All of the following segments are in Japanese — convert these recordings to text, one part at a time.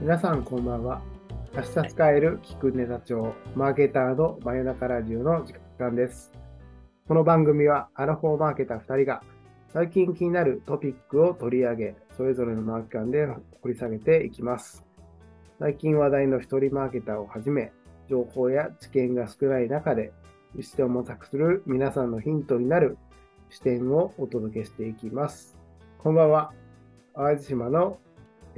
皆さんこんばんは。明日使える聞くネタ帳、マーケターの真夜中ラジオの時間です。この番組はアラフォーマーケター2人が最近気になるトピックを取り上げ、それぞれのマーケ間で掘り下げていきます。最近話題の一人マーケターをはじめ、情報や知見が少ない中で、視点を模索する皆さんのヒントになる視点をお届けしていきます。こんばんは。淡路島の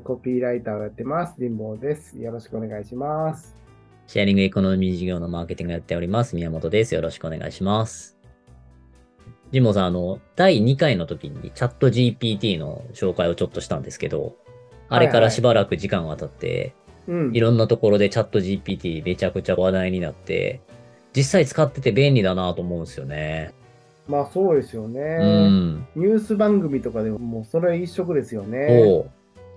コピーライターをやってます。神保です。よろしくお願いします。シェアリングエコノミー事業のマーケティングをやっております。宮本です。よろしくお願いします。ジモさん、あの、第2回の時にチャット GPT の紹介をちょっとしたんですけど、あれからしばらく時間が経って、うんい。ろんなところでチャット GPT めちゃくちゃ話題になって、実際使ってて便利だなと思うんですよね。まあそうですよね。うん。ニュース番組とかでももうそれ一色ですよね。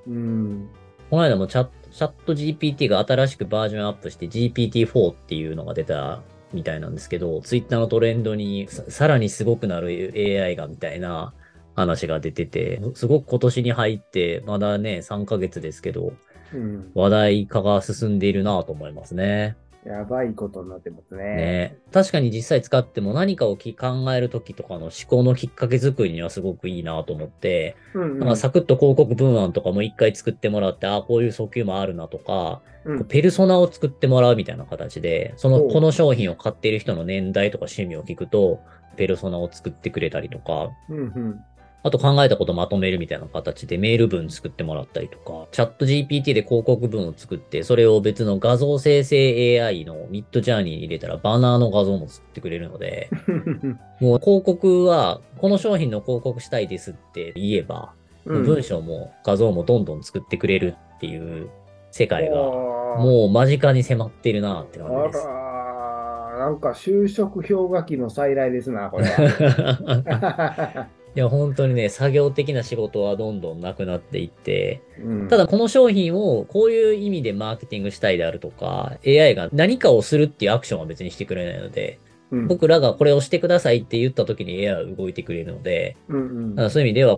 そう。うん。この間もチャッチャット GPT が新しくバージョンアップして GPT-4 っていうのが出たみたいなんですけど、ツイッターのトレンドにささらにすごくなる AI がみたいな話が出てて、すごく今年に入って、まだね、3ヶ月ですけど、うん。話題化が進んでいるなと思いますね。やばいことになってますね。ね確かに実際使っても何かをき考えるときとかの思考のきっかけ作りにはすごくいいなと思って、うん、うん。なんかサクッと広告文案とかも一回作ってもらって、ああ、こういう訴求もあるなとか、うんペルソナを作ってもらうみたいな形で、その、この商品を買っている人の年代とか趣味を聞くと、ペルソナを作ってくれたりとか、うんうん。あと考えたことまとめるみたいな形でメール文作ってもらったりとか、チャット GPT で広告文を作って、それを別の画像生成 AI のミッドジャーニーに入れたらバナーの画像も作ってくれるので、もう広告は、この商品の広告したいですって言えば、うん文章も画像もどんどん作ってくれるっていう世界が、ももう間近に迫ってるなって感じです。あら、なんか就職氷河期の再来ですな、これは。いや、本当にね、作業的な仕事はどんどんなくなっていって、うん。ただこの商品をこういう意味でマーケティングしたいであるとか、AI が何かをするっていうアクションは別にしてくれないので、うん。僕らがこれをしてくださいって言った時に AI は動いてくれるので、うんうん。そういう意味では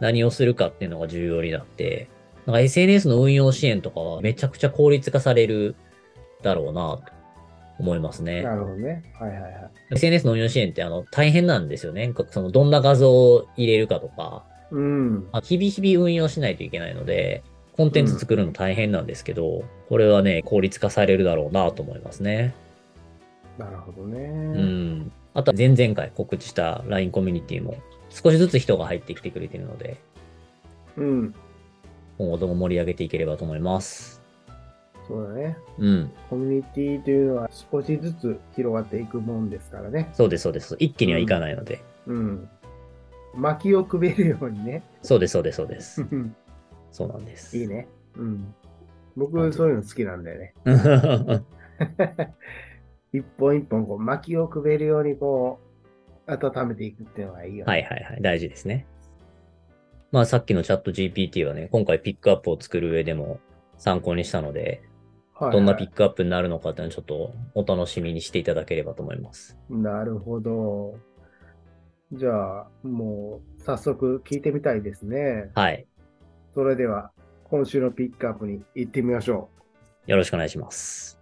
何をするかっていうのが重要になって、なんか SNS の運用支援とかはめちゃくちゃ効率化されるだろうなと思いますね。なるほどね。はいはいはい。SNS の運用支援ってあの大変なんですよね。そのどんな画像を入れるかとか、うん。あ日々日々運用しないといけないので、コンテンツ作るの大変なんですけど、これはね、効率化されるだろうなと思いますね。なるほどうね。ん。あとは前々回告知した LINE コミュニティも少しずつ人が入ってきてくれてるので、うん。今後とも盛り上げていければと思います。そうだね。うん。コミュニティというのは少しずつ広がっていくもんですからね。そうです、そうです。一気にはいかないので。うん。薪をくべるようにね。そうです、そうです、そうです。そうなんです。いいね。うん。僕、そういうの好きなんだよね。一本一本、こう、薪をくべるように、こう、温めていくっていうのがいいよね。はいはいはい。大事ですね。まあさっきのチャット GPT はね、今回ピックアップを作る上でも参考にしたので、どんなピックアップになるのかっていうのはちょっとお楽しみにしていただければと思います。なるほど。じゃあ、もう、早速聞いてみたいですね。はい。それでは、今週のピックアップに行ってみましょよろしくお願いします。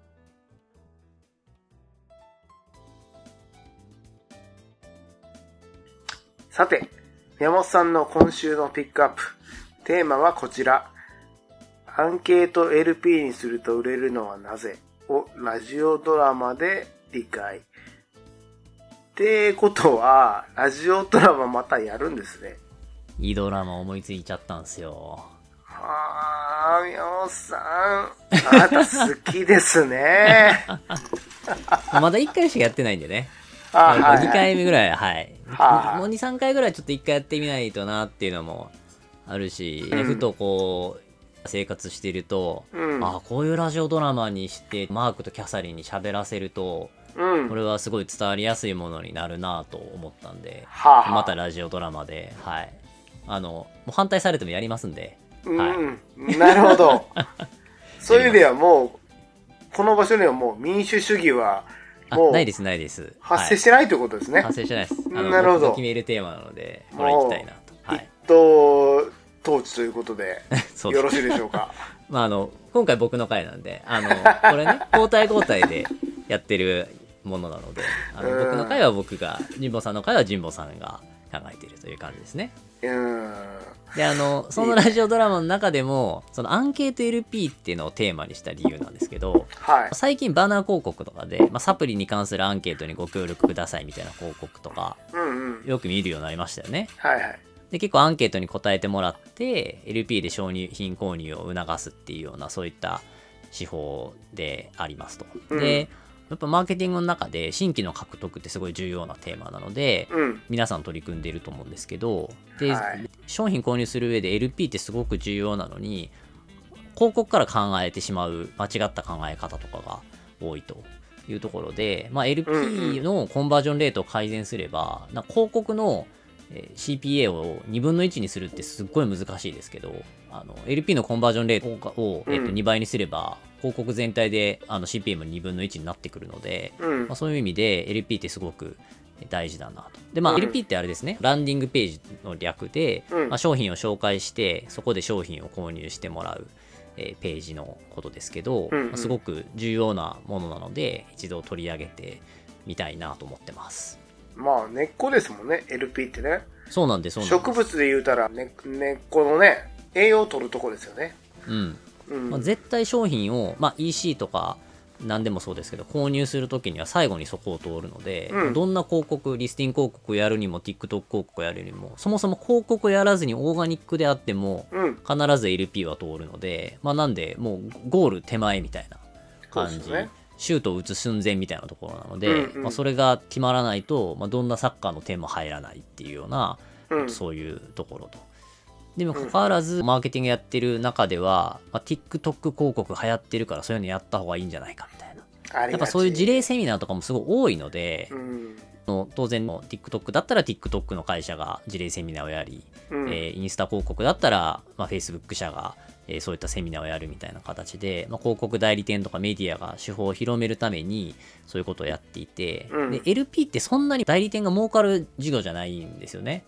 う。さて、山本さんの今週のピックアップ。テーマはこちら。アンケート LP にすると売れるのはなぜ？をラジオドラマで理解。ってことは、ラジオドラマまたやるんですね。いいドラマ思いついちゃったんですよ。はあ、宮本さん。あなた好きですね。まだ1回しかやってないんでね。あはい2回目ぐらい、はい。はあもう2、3回ぐらいちょっと1回やってみないとなっていうのもあるし、ねうんふとこう、生活していると、うん。あこういうラジオドラマにして、マークとキャサリンに喋らせると、うん。これはすごい伝わりやすいものになるなと思ったんで、はあはあまたラジオドラマで、はい。あの、もう反対されてもやりますんで、うん、なるほど。そういう意味ではもう、この場所にはもう民主主義はあもうないです、ないです。発生してないということですね。はい発生してないです。あのなるほど決めるテーマなので、これ行きたいなと。はい。一党統治ということで、よろしいでしょうか？まあ、あの、今回僕の回なんで、あの、これね、交代交代でやってるものなので、あのうん僕の回は僕が、神保さんの回は神保さんが考えているという感じですね。うん。で、あの、そのラジオドラマの中でも、そのアンケート LP っていうのをテーマにした理由なんですけど、はい。最近バナー広告とかで、まあ、サプリに関するアンケートにご協力くださいみたいな広告とか、うんうん。よく見るようになりましたよね。はいはい。で結構アンケートに答えてもらって LP で商品購入を促すっていうようなそういった手法でありますと。うんでやっぱマーケティングの中で新規の獲得ってすごい重要なテーマなのでうん。皆さん取り組んでいると思うんですけどで、はい商品購入する上で LP ってすごく重要なのに広告から考えてしまう間違った考え方とかが多いというところで、まあ、LP のコンバージョンレートを改善すれば、な広告のえー CPA を2分の1にするってすっごい難しいですけどあの LP のコンバージョンレートを、えっとうん2倍にすれば広告全体であの CPA も2分の1になってくるので、うんまあ、。そういう意味で LP ってすごく大事だなと。で、まあうん LP ってあれですね、ランディングページの略で、うんまあ、商品を紹介して、そこで商品を購入してもらう、えーページのことですけど、うんうんまあすごく重要なものなので、一度取り上げてみたいなと思ってます。まあ、根っこですもんね、LP ってね。そうなんです、そうなんです。植物で言うたら、ね、根っこのね、栄養を取るとこですよね。うん。うん。まあ、絶対商品を、まあ、EC とか何でもそうですけど購入するときには最後にそこを通るので、うんどんな広告リスティング広告をやるにも TikTok 広告をやるにもそもそも広告をやらずにオーガニックであってもうん。必ず LP は通るので、まあ、なんでもうゴール手前みたいな感じ、そうですねシュートを打つ寸前みたいなところなので、うんうんまあ、それが決まらないと、まあ、どんなサッカーの点も入らないっていうようなうん。そういうところと。でもかかわらず、マーケティングやってる中では、まあ、TikTok 広告流行ってるからそういうのやった方がいいんじゃないかみたいな。やっぱそういう事例セミナーとかもすごい多いので、うん。の当然の TikTok だったら TikTok の会社が事例セミナーをやり、うん。えーインスタ広告だったら、まあ、Facebook 社が、えーそういったセミナーをやるみたいな形で、まあ、広告代理店とかメディアが手法を広めるためにそういうことをやっていて、うんで LP ってそんなに代理店が儲かる事業じゃないんですよね。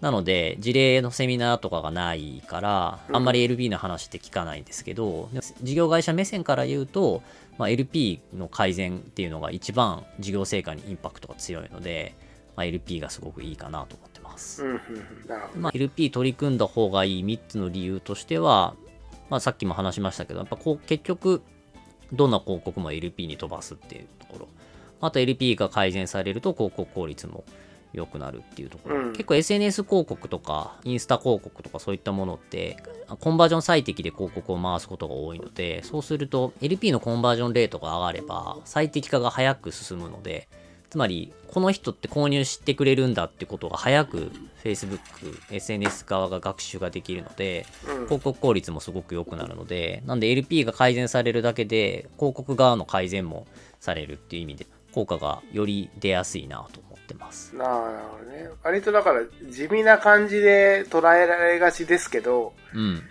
なので、事例のセミナーとかがないから、あんまり LP の話って聞かないんですけど、事業会社目線から言うと、まあ、LP の改善っていうのが一番事業成果にインパクトが強いので、まあ、LP がすごくいいかなと思ってます。まあ、LP 取り組んだ方がいい3つの理由としては、まあ、さっきも話しましたけど、やっぱこう結局、どんな広告も LP に飛ばすっていうところ。あと LP が改善されると広告効率も良くなるっていうところ。うん結構 SNS 広告とか、インスタ広告とかそういったものって、コンバージョン最適で広告を回すことが多いので、そうすると LP のコンバージョンレートが上がれば、最適化が早く進むので、つまり、この人って購入してくれるんだってことが早く Facebook、SNS 側が学習ができるので、うん。広告効率もすごく良くなるので、なんで LP が改善されるだけで、広告側の改善もされるっていう意味で、効果がより出やすいなと思ってます。なるほどね。割とだから地味な感じで捉えられがちですけど、うん。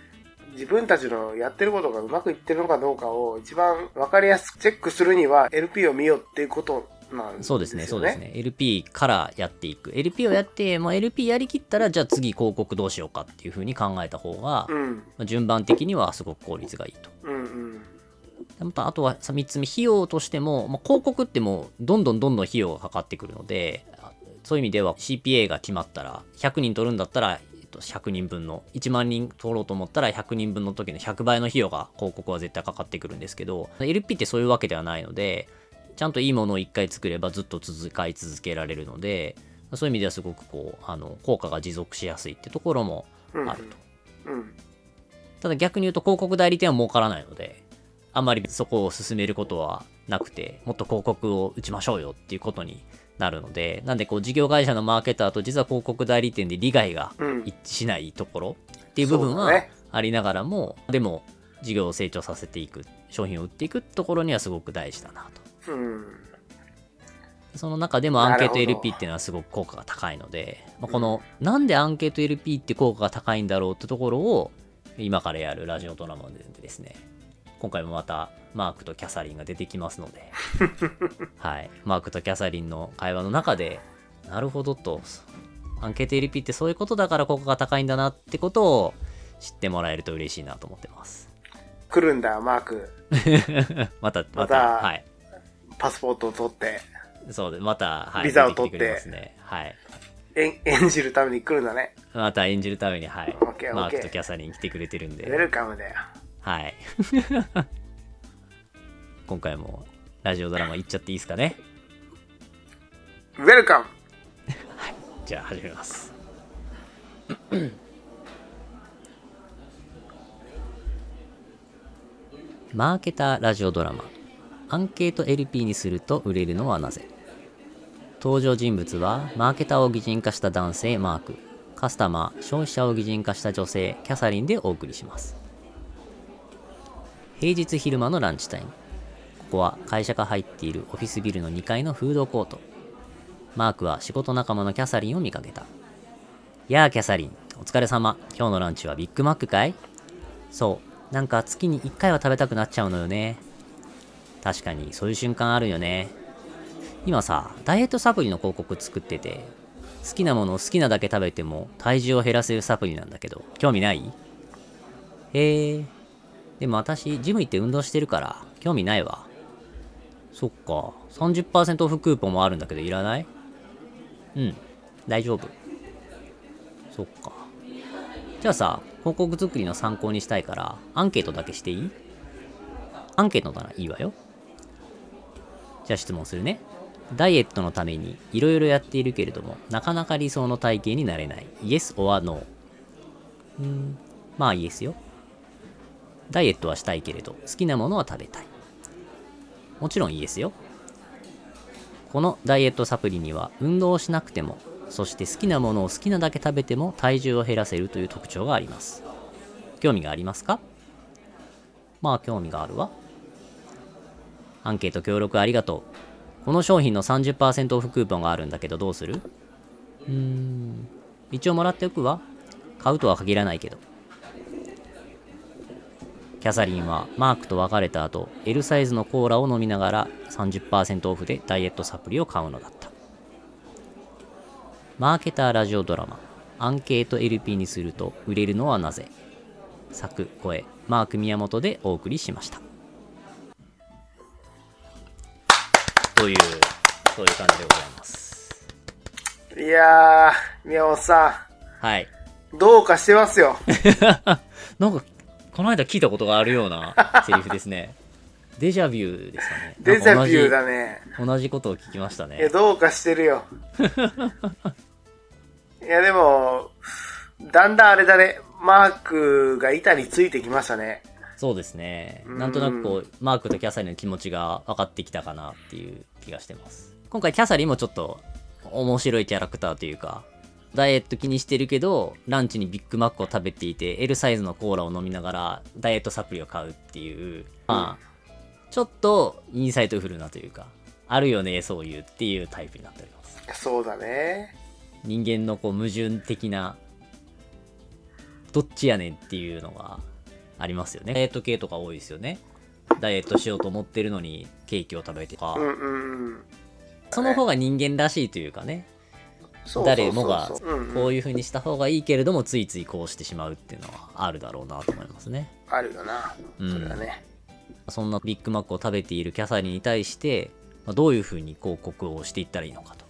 自分たちのやってることがうまくいってるのかどうかを一番わかりやすくチェックするには LP を見ようっていうことね。そうですね、そうです。ね。LP からやっていく。LP をやって、まあ、LP やりきったら、じゃあ次広告どうしようかっていうふうに考えた方が、うん。まあ順番的にはすごく効率がいいと。うんうん。でまたあとは3つ目、費用としても、まあ、広告ってもうどんどんどんどん費用がかかってくるので、あそういう意味では CPA が決まったら、100人取るんだったら、えっと100人分の、1万人取ろうと思ったら100人分の時の100倍の費用が広告は絶対かかってくるんですけど、LP ってそういうわけではないので、ちゃんといいものを1回作ればずっと続かい続けられるので、そういう意味ではすごくこう、あの、効果が持続しやすいってところもあると。うん。ただ逆に言うと広告代理店は儲からないので、あんまりそこを進めることはなくて、もっと広告を打ちましょうよっていうことになるので、なんでこう事業会社のマーケターと実は広告代理店で利害がうん。一致しないところっていう部分はありながらも、でも事業を成長させていく、商品を売っていくところにはすごく大事だなと。うん。その中でもアンケート LP っていうのはすごく効果が高いので、まあ、この、なんでアンケート LP って効果が高いんだろうってところを、今からやるラジオドラマでですね、今回もまたマークとキャサリンが出てきますので、はい、マークとキャサリンの会話の中で、なるほどと、アンケート LP ってそういうことだから効果が高いんだなってことを知ってもらえると嬉しいなと思ってます。来るんだ、マーク。また、ままたた、はい。パスポートを取って、そうで、また、はい。ビザを取って出てね。はい。演 演じるために来るんだね。また演じるために、はいオッケーマークとキャサリン来てくれてるんウェで、ルカムだよ。はい。今回も、ラジオドラマ行っちゃっていいですかね？ウェルカムじゃあ、始めます。マーケターラジオドラマアンケート LP にすると売れるのはなぜ？登場人物はマーケターを擬人化した男性マークカスタマー消費者を擬人化した女性キャサリンでお送りします平日昼間のランチタイムここは会社が入っているオフィスビルの2階のフードコートマークは仕事仲間のキャサリンを見かけた。やあ、キャサリン、お疲れ様。今日のランチはビッグマックかい？そう。なんか月に1回は食べたくなっちゃうのよね。確かに、そういう瞬間あるよね。今さ、ダイエットサプリの広告作ってて、好きなものを好きなだけ食べても体重を減らせるサプリなんだけど、興味ない？へえ。でも私、ジム行って運動してるから、興味ないわ。そっか。30%オフクーポンもあるんだけど、いらない？うん、大丈夫。そっか。じゃあさ、広告作りの参考にしたいから、アンケートだけしていい？アンケートならいいわよ。じゃあ質問するね。ダイエットのためにいろいろやっているけれども、なかなか理想の体型になれない。Yes or No? うん、まあイエスよ。ダイエットはしたいけれど、好きなものは食べたい。もちろんイエスよ。このダイエットサプリには運動をしなくてもそして好きなものを好きなだけ食べても体重を減らせるという特徴があります興味がありますか？まあ興味があるわアンケート協力ありがとう。この商品の30%オフクーポンがあるんだけどどうする？うーん。一応もらっておくわ。買うとは限らないけど。キャサリンはマークと別れた後 L サイズのコーラを飲みながら30%オフでダイエットサプリを買うのだった。マーケターラジオドラマアンケート LP にすると売れるのはなぜ？作声マーク宮本でお送りしました。というそういう感じでございますいやー、宮本さはいん、どうかしてますよ。なんかこの間聞いたことがあるような セリフですねデジャビューですかねデジャビューだね。同じことを聞きましたいや、ねどうかしてるよ。いや、でも、だんだんあれだね、マークが板についてきましたね。そうですね。うんなんとなくこう、マークとキャサリンの気持ちが分かってきたかなっていう気がしてます。今回キャサリンもちょっと面白いキャラクターというか、ダイエット気にしてるけど、ランチにビッグマックを食べていて、L サイズのコーラを飲みながら、ダイエットサプリを買うっていう、まあ、ちょっと insightful なというか、あるよね、そういうっていうタイプになっております。そうだね。人間のこう矛盾的な、どっちやねんっていうのがありますよね。ダイエット系とか多いですよね。ダイエットしようと思ってるのにケーキを食べてとか、うんうんうん。その方が人間らしいというかね、誰もがうんうんこういう風にした方がいいけれども、ついついこうしてしまうっていうのはあるだろうなと思いますね。あるよな。うんそれはね。そんなビッグマックを食べているキャサリンに対して、まあどういう風に広告をしていったらいいのかと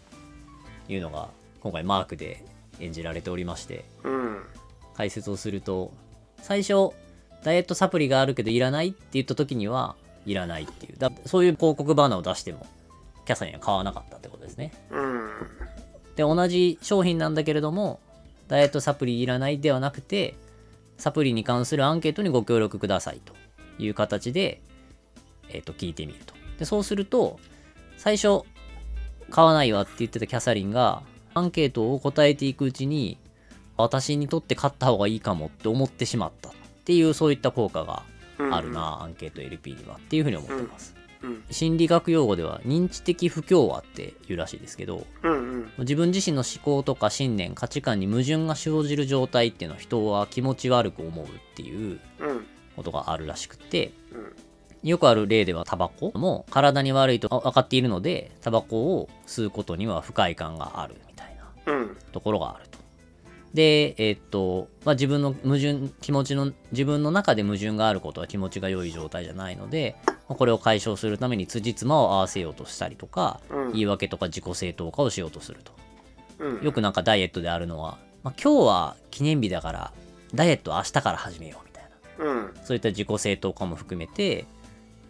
いうのが、今回マークで演じられておりまして、うん。解説をすると最初ダイエットサプリがあるけどいらないって言った時にはいらないっていう。だそういう広告バナーを出してもキャサリンは買わなかったってことですね。うん。で同じ商品なんだけれどもダイエットサプリいらないではなくてサプリに関するアンケートにご協力くださいという形で、えっと聞いてみると。でそうすると最初買わないわって言ってたキャサリンがアンケートを答えていくうちに私にとって買った方がいいかもって思ってしまった。っていうそういった効果があるな、アンケート LP にはっていうふうに思ってます、うん。心理学用語では認知的不協和っていうらしいですけどうんうん。自分自身の思考とか信念価値観に矛盾が生じる状態っていうのは人は気持ち悪く思うっていううん。ことがあるらしくってうん。よくある例ではタバコも体に悪いと分かっているのでタバコを吸うことには不快感があるみたいなうん。ところがあるとで、えーっと、まあ、自分の矛盾、気持ちの、自分の中で矛盾があることは気持ちが良い状態じゃないので、まあこれを解消するために辻褄を合わせようとしたりとか、うん言い訳とか自己正当化をしようとすると。うん。よくなんかダイエットであるのは、まあ、今日は記念日だから、ダイエットは明日から始めようみたいな。うん。そういった自己正当化も含めて、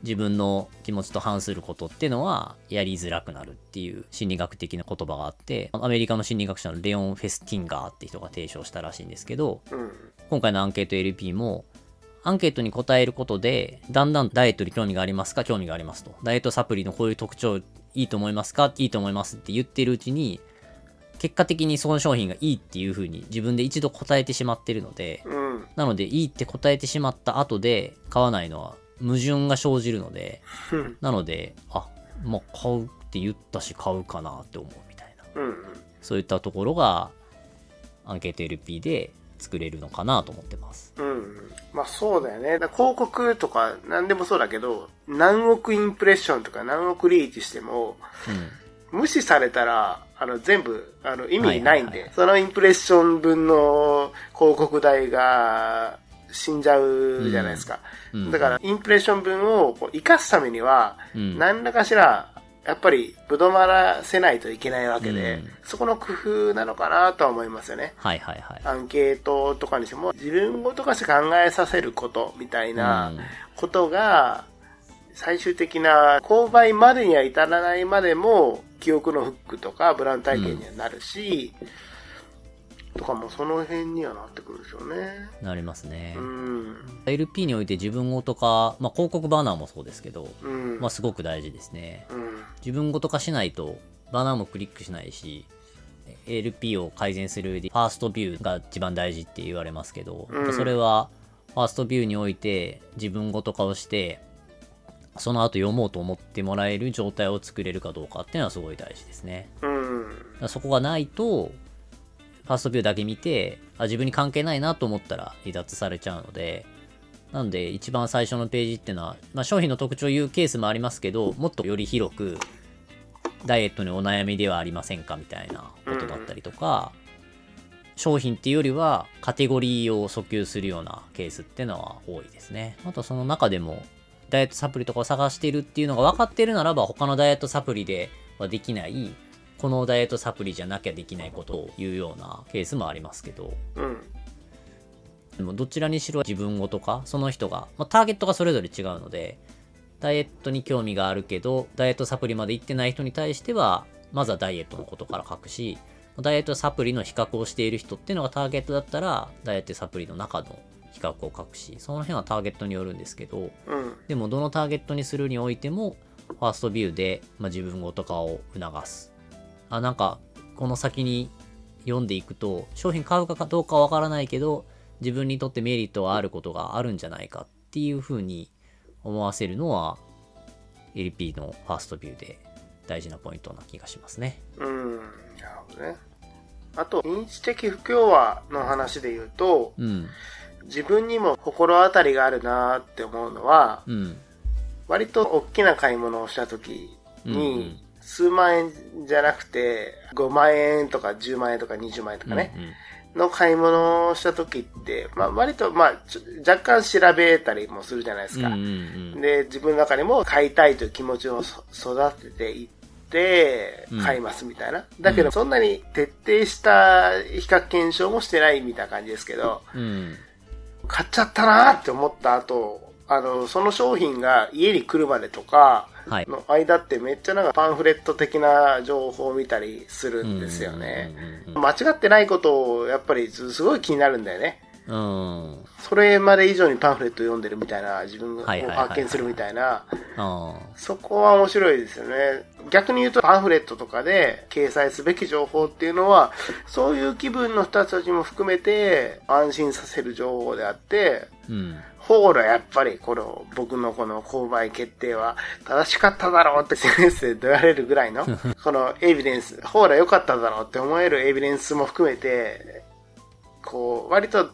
自分の気持ちと反することっていうのはやりづらくなるっていう心理学的な言葉があって、アメリカの心理学者のレオン・フェスティンガーって人が提唱したらしいんですけど、うん。今回のアンケート LP も、アンケートに答えることで、だんだんダイエットに興味がありますか？興味がありますと。ダイエットサプリのこういう特徴いいと思いますか？いいと思いますって言ってるうちに、結果的にその商品がいいっていう風に自分で一度答えてしまってるので、うん。なのでいいって答えてしまった後で買わないのは矛盾が生じるので、うん。なので、あ、まあ買うって言ったし買うかなって思うみたいな。うん。そういったところがアンケート LP で作れるのかなと思ってます。うん。まあそうだよね。広告とか何でもそうだけど、何億インプレッションとか何億リーチしても、うん。無視されたら、あの、全部、あの、意味ないんで、そのインプレッション分の広告代が死んじゃうじゃないですか。うんだから、インプレッション分をこう生かすためには、うん何らかしら、やっぱり、ぶどまらせないといけないわけで、うんそこの工夫なのかなとは思いますよね。はいはいはい。アンケートとかにしても、自分ごとかして考えさせることみたいなうんことが、最終的な購買までには至らないまでも、記憶のフックとかブランド体験にはなるし、とかもその辺にはなってくるでしょうね。なりますねう。ん。LP において自分ごとか、まあ広告バナーもそうですけど、うん。まあすごく大事ですね。うん。自分ごと化しないとバナーもクリックしないし LP を改善する上でファーストビューが一番大事って言われますけど、うんそれはファーストビューにおいて自分ごと化をしてその後読もうと思ってもらえる状態を作れるかどうかっていうのはすごい大事ですねうん。そこがないとファーストビューだけ見てあ自分に関係ないなと思ったら離脱されちゃうのでなんで一番最初のページっていうのは、まあ、商品の特徴を言うケースもありますけどもっとより広くダイエットにお悩みではありませんかみたいなことだったりとか、商品っていうよりはカテゴリーを訴求するようなケースっていうのは多いですね。あとその中でもダイエットサプリとかを探しているっていうのが分かってるならば他のダイエットサプリではできないこのダイエットサプリじゃなきゃできないことを言うようなケースもありますけどうん。でもどちらにしろ自分ごとかその人が、まあ、ターゲットがそれぞれ違うのでダイエットに興味があるけどダイエットサプリまで行ってない人に対してはまずはダイエットのことから書くしダイエットサプリの比較をしている人っていうのがターゲットだったらダイエットサプリの中の比較を書くしその辺はターゲットによるんですけどうん。でもどのターゲットにするにおいてもファーストビューで、まあ、自分ごとかを促すあなんかこの先に読んでいくと商品買うかどうかわからないけど自分にとってメリットがあることがあるんじゃないかっていうふうに思わせるのは LP のファーストビューで大事なポイントな気がしますね。うん。なるほどね。あと、認知的不協和の話で言うと、うん。自分にも心当たりがあるなって思うのは、うん。割と大きな買い物をした時うんうんに、数万円じゃなくて、5万円とか10万円とか20万円とかね、の買い物をした時って、まあ割と、まあ、若干調べたりもするじゃないですか。うんうんうん。で、自分の中にも買いたいという気持ちをそ育てていってうん、買いますみたいな。だけど、そんなに徹底した比較検証もしてないみたいな感じですけど、うん。買っちゃったなって思った後、あの、その商品が家に来るまでとか、はい。の間ってめっちゃなんかパンフレット的な情報を見たりするんですよね。間違ってないことをやっぱりすすごい気になるんだよね。うんうん。それまで以上にパンフレット読んでるみたいな、自分を発見するみたいな、あそこは面白いですよね。逆に言うとパンフレットとかで掲載すべき情報っていうのは、そういう気分の人たちも含めて安心させる情報であって、ーうん。ほら、やっぱり、この、僕のこの購買決定は正しかっただろうって SNS で言われるぐらいの、このエビデンス、ほら、良かっただろうって思えるエビデンスも含めて、こう、割と、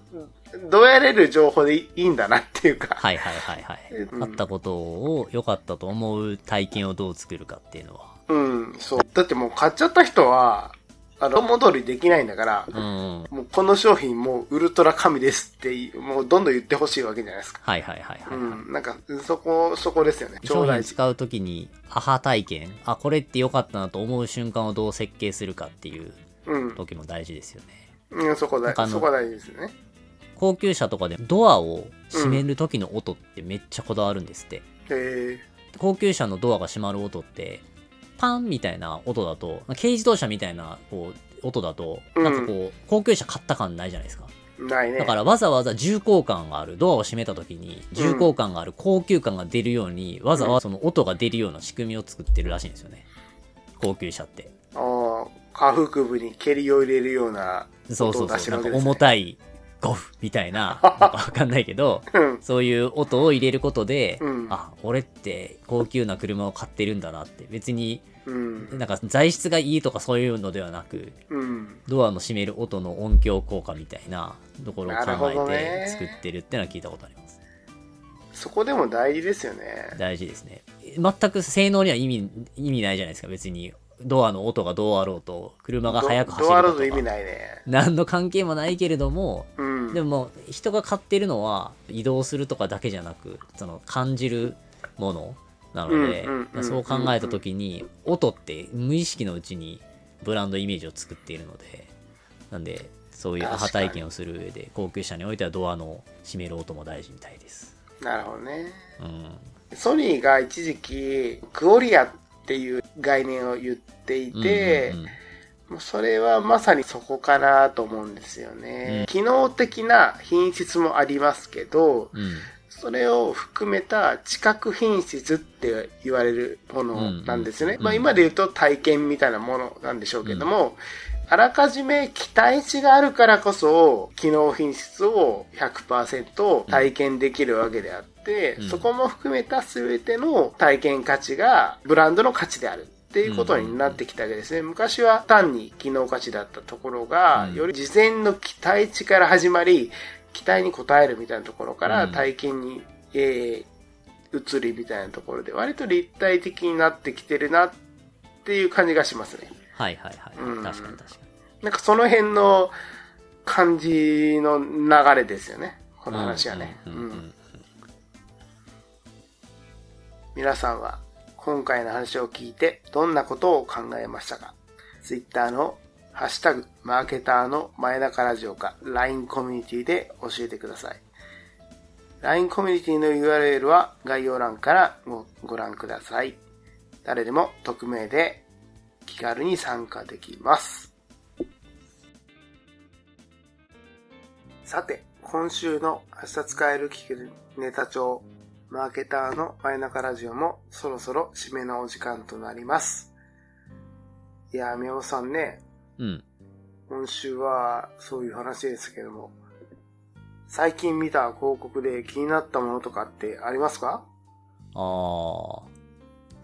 どうやれる情報でいいんだなっていうか、はいはいはいはい。うんあったことを良かったと思う体験をどう作るかっていうのは。うん、そう。だってもう買っちゃった人は、あの、戻りできないんだから、うん。もうこの商品もうウルトラ神ですって、もうどんどん言ってほしいわけじゃないですか。はいはいはいはい。うん。なんか、そこ、そこですよね。超商。品使うときに、アハ体験、あ、これって良かったなと思う瞬間をどう設計するかっていううん。時も大事ですよね。うん、そこだなんかあ、のそこ大事ですね。高級車とかでドアを閉める時の音ってめっちゃこだわるんですって。へ高級車のドアが閉まる音って、パンみたいな音だと、軽自動車みたいなこう音だと、うんなんかこう、高級車買った感ないじゃないですか。え。ないね。だからわざわざ重厚感があるドアを閉めた時に重厚感がある高級感が出るように、わざわざその音が出るような仕組みを作ってるらしいんですよね。高級車って。下腹部に蹴りを入れるようなそうそうそう。なんか。重たいゴフみたいな、なんかわかんないけど、うん。そういう音を入れることで、うんあ、俺って高級な車を買ってるんだなって、別にうん。なんか材質がいいとかそういうのではなく、うん。ドアの閉める音の音響効果みたいなところを考えねて作ってるってのは聞いたことあります。そこでも大事ですよね。大事ですね。全く性能には意味、意味ないじゃないですか、別に。ドアの音がどうあろうと、車が速く走るとか。意味ないね。何の関係もないけれども、うん。でも人が買ってるのは移動するとかだけじゃなく、その感じるものなのでそう考えた時に、音って無意識のうちにブランドイメージを作っているので、なんで、そういうアハ体験をする上で、高級車においてはドアの閉める音も大事みたいです。なるほどね。うん。ソニーが一時期、クオリアっていう概念を言っていて、うんうんうんもうそれはまさにそこかなと思うんですよね。機能的な品質もありますけど、うんそれを含めた知覚品質って言われるものなんですよね。うんまあ今で言うと体験みたいなものなんでしょうけども、あらかじめ期待値があるからこそ、機能品質を100%体験できるわけであって、うんそこも含めた全ての体験価値がブランドの価値である。っていうことになってきたわけですね。昔は単に機能価値だったところが、うんより事前の期待値から始まり、期待に応えるみたいなところからうん体験に、えー移りみたいなところで割と立体的になってきてるなっていう感じがしますね。はいはいはい。うん確かに確かなんかその辺の感じの流れですよね。こに。の話はね。皆さんは今回の話を聞いてどんなことを考えましたか ?Twitter のハッシュタグマーケターの前中ラジオか LINE コミュニティで教えてください。LINE コミュニティの URL は概要欄からごご覧ください。誰でも匿名で気軽に参加できます。さて、今週の明日使える聞けるネタ帳マーケターの前中ラジオもそろそろ締めのお時間となります。いやー、宮本さんね、うん。今週はそういう話ですけども、最近見た広告で気になったものとかってありますか？あー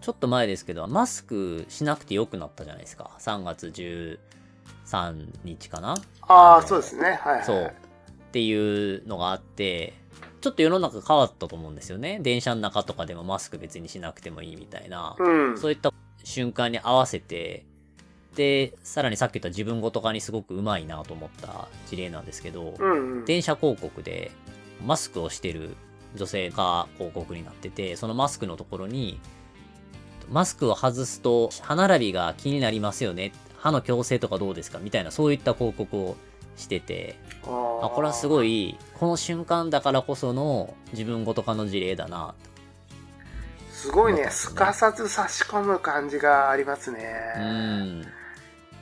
ちょっと前ですけど、マスクしなくてよくなったじゃないですか。3月13日かなああ、のそうですね。はい、はい。そう。っていうのがあって、ちょっと世の中変わったと思うんですよね。電車の中とかでもマスク別にしなくてもいいみたいな。うん。そういった瞬間に合わせて、で、さらにさっき言った自分ごと化にすごくうまいなと思った事例なんですけど、うんうん。電車広告でマスクをしてる女性が広告になってて、そのマスクのところに、マスクを外すと歯並びが気になりますよね。歯の矯正とかどうですかみたいなそういった広告をしてて、ああ、これはすごい。い、この瞬間だからこその自分ごと化の事例だな。すごいね。すかさず差し込む感じがありますね。うん。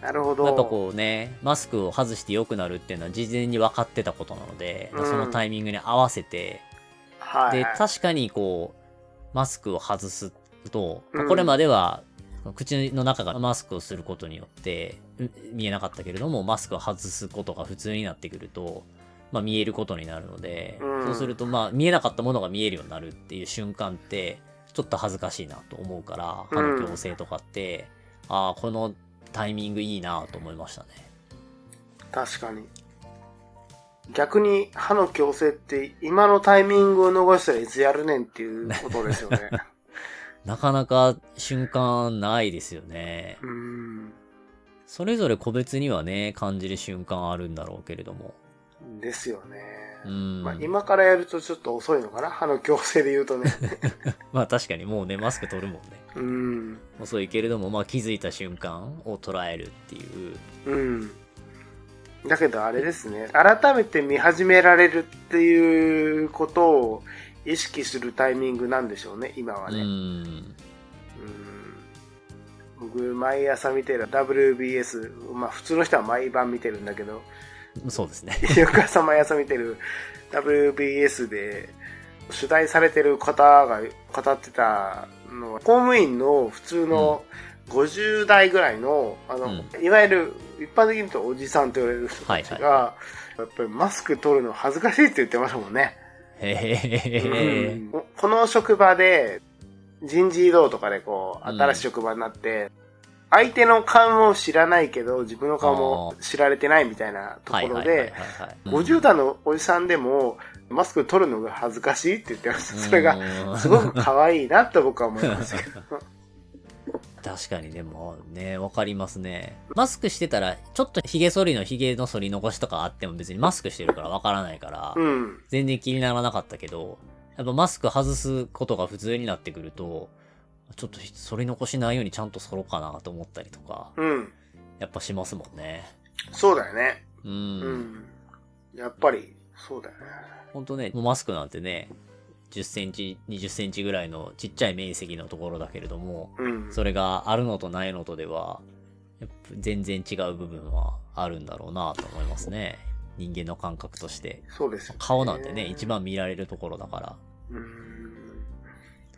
なるほど。やっぱこうね、マスクを外して良くなるっていうのは事前に分かってたことなので、うんそのタイミングに合わせて、はい、ではい。、確かにこう、マスクを外すと、うんこれまでは、口の中がマスクをすることによってう見えなかったけれども、マスクを外すことが普通になってくると、まあ見えることになるので、うんそうするとまあ見えなかったものが見えるようになるっていう瞬間って、ちょっと恥ずかしいなと思うから、歯の矯正とかって、ああ、このタイミングいいなと思いましたね。確かに。逆に歯の矯正って今のタイミングを逃したらいつやるねんっていうことですよね。なかなか瞬間ないですよね。うん。それぞれ個別にはね、感じる瞬間あるんだろうけれども。ですよね。うん。まあ、今からやるとちょっと遅いのかな？歯の矯正で言うとね。まあ確かにもうね、マスク取るもんね。うん。遅いけれども、まあ気づいた瞬間を捉えるっていう。うん。だけどあれですね。改めて見始められるっていうことを意識するタイミングなんでしょうね、今はうね。うん。ん。僕、毎朝見てる WBS、まあ普通の人は毎晩見てるんだけど、そうですね。翌朝毎朝見てる WBS で取材されてる方が語ってたのは、公務員の普通の50代ぐらいの、あの、うんいわゆる一般的に言うとおじさんと言われる人たちが、はいやっぱりマスク取るの恥ずかしいって言ってましたもんね。この職場で人事異動とかでこう、新しい職場になって、相手の顔も知らないけど、自分の顔も知られてないみたいなところで、はい。50代のおじさんでも、マスク取るのが恥ずかしいって言ってました。それが、がすごく可愛いなと僕は思いますけど。確かにでもね、わかりますね。マスクしてたら、ちょっと髭剃りの髭の剃り残しとかあっても別にマスクしてるからわからないから、うん。全然気にならなかったけど、やっぱマスク外すことが普通になってくると、ちょっと剃り残しないようにちゃんと剃ろうかなと思ったりとか、うん。やっぱしますもんね。そうだよね。う。うんん。やっぱり、そうだよね。ほんとね、もうマスクなんてね、10センチ、20センチぐらいのちっちゃい面積のところだけれども、うん。それがあるのとないのとでは、全然違う部分はあるんだろうなと思いますね。人間の感覚として。そうですよ、顔なんてね、一。番見られるところだから。うん。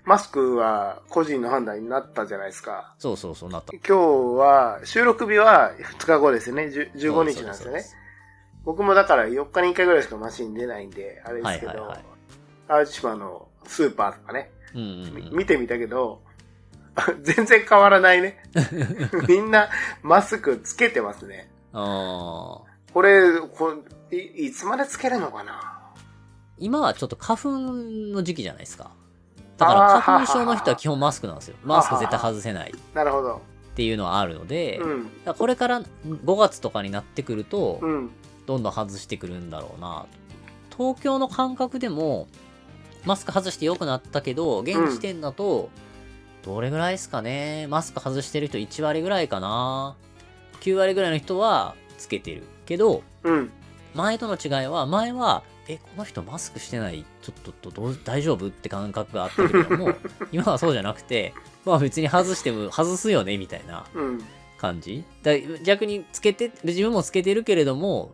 マスクは個人の判断になったじゃないですか。そうそうそうなった。今日は、収録日は2日後ですよね。10 15日なんですよね。僕もだから4日に1回ぐらいしか街に出ないんで、あれですけど、はいはいはい淡路島のスーパーとかね、うんうんうん。み見てみたけど、全然変わらないね。みんなマスクつけてますね。これ、こいいつまでつけるのかな？今はちょっと花粉の時期じゃないですか。だから花粉症の人は基本マスクなんですよ。マスク絶対外せないっなるほど。ていうのはあるので、うん。らこれから5月とかになってくると、うん。どんどん外してくるんだろうな。東京の感覚でも、マスク外して良くなったけど、現時点だと、どれぐらいですかね？マスク外してる人1割ぐらいかな。9割ぐらいの人はつけてる。けど、うん。前との違いは、前は、え、この人マスクしてないちょっとどう大丈夫って感覚があったけれど も、今はそうじゃなくて、まあ別に外しても外すよね、みたいなうん。感じだ逆につけて、自分もつけてるけれども、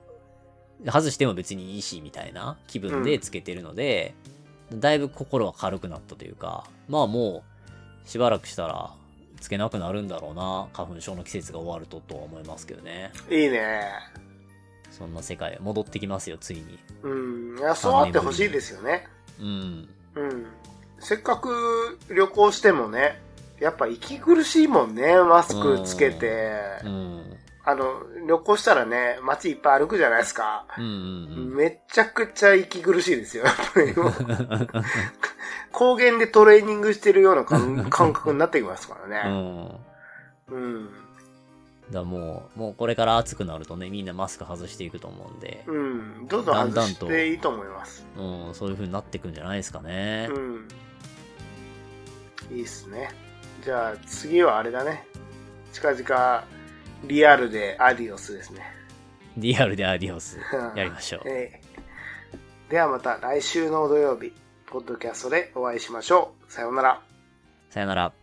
外しても別にいいし、みたいな気分でつけてるので、だいぶ心は軽くなったというか、まあもう、しばらくしたら、つけなくなるんだろうな、花粉症の季節が終わるととは思いますけどね。いいね。そんな世界戻ってきますよ、ついに。うん。いや、そうあってほしいですよね。うん。うん。せっかく旅行してもね、やっぱ息苦しいもんね、マスクつけて。うん。あの、旅行したらね、街いっぱい歩くじゃないですか。うんうんめちゃくちゃ息苦しいですよ。やっぱり高原でトレーニングしてるような感 感覚になってきますからうん。ね。うん。うん。だもう、もうこれから暑くなるとね、みんなマスク外していくと思うんで、うん。どんどん外していいと思います。うん、そういう風になっていくんじゃないですかね。うん。いいっすね。じゃあ次はあれだね。近々、リアルでアディオスですね。リアルでアディオス、やりましょう。ええではまた来週の土曜日、ポッドキャストでお会いしましょう。さようなら。さよなら。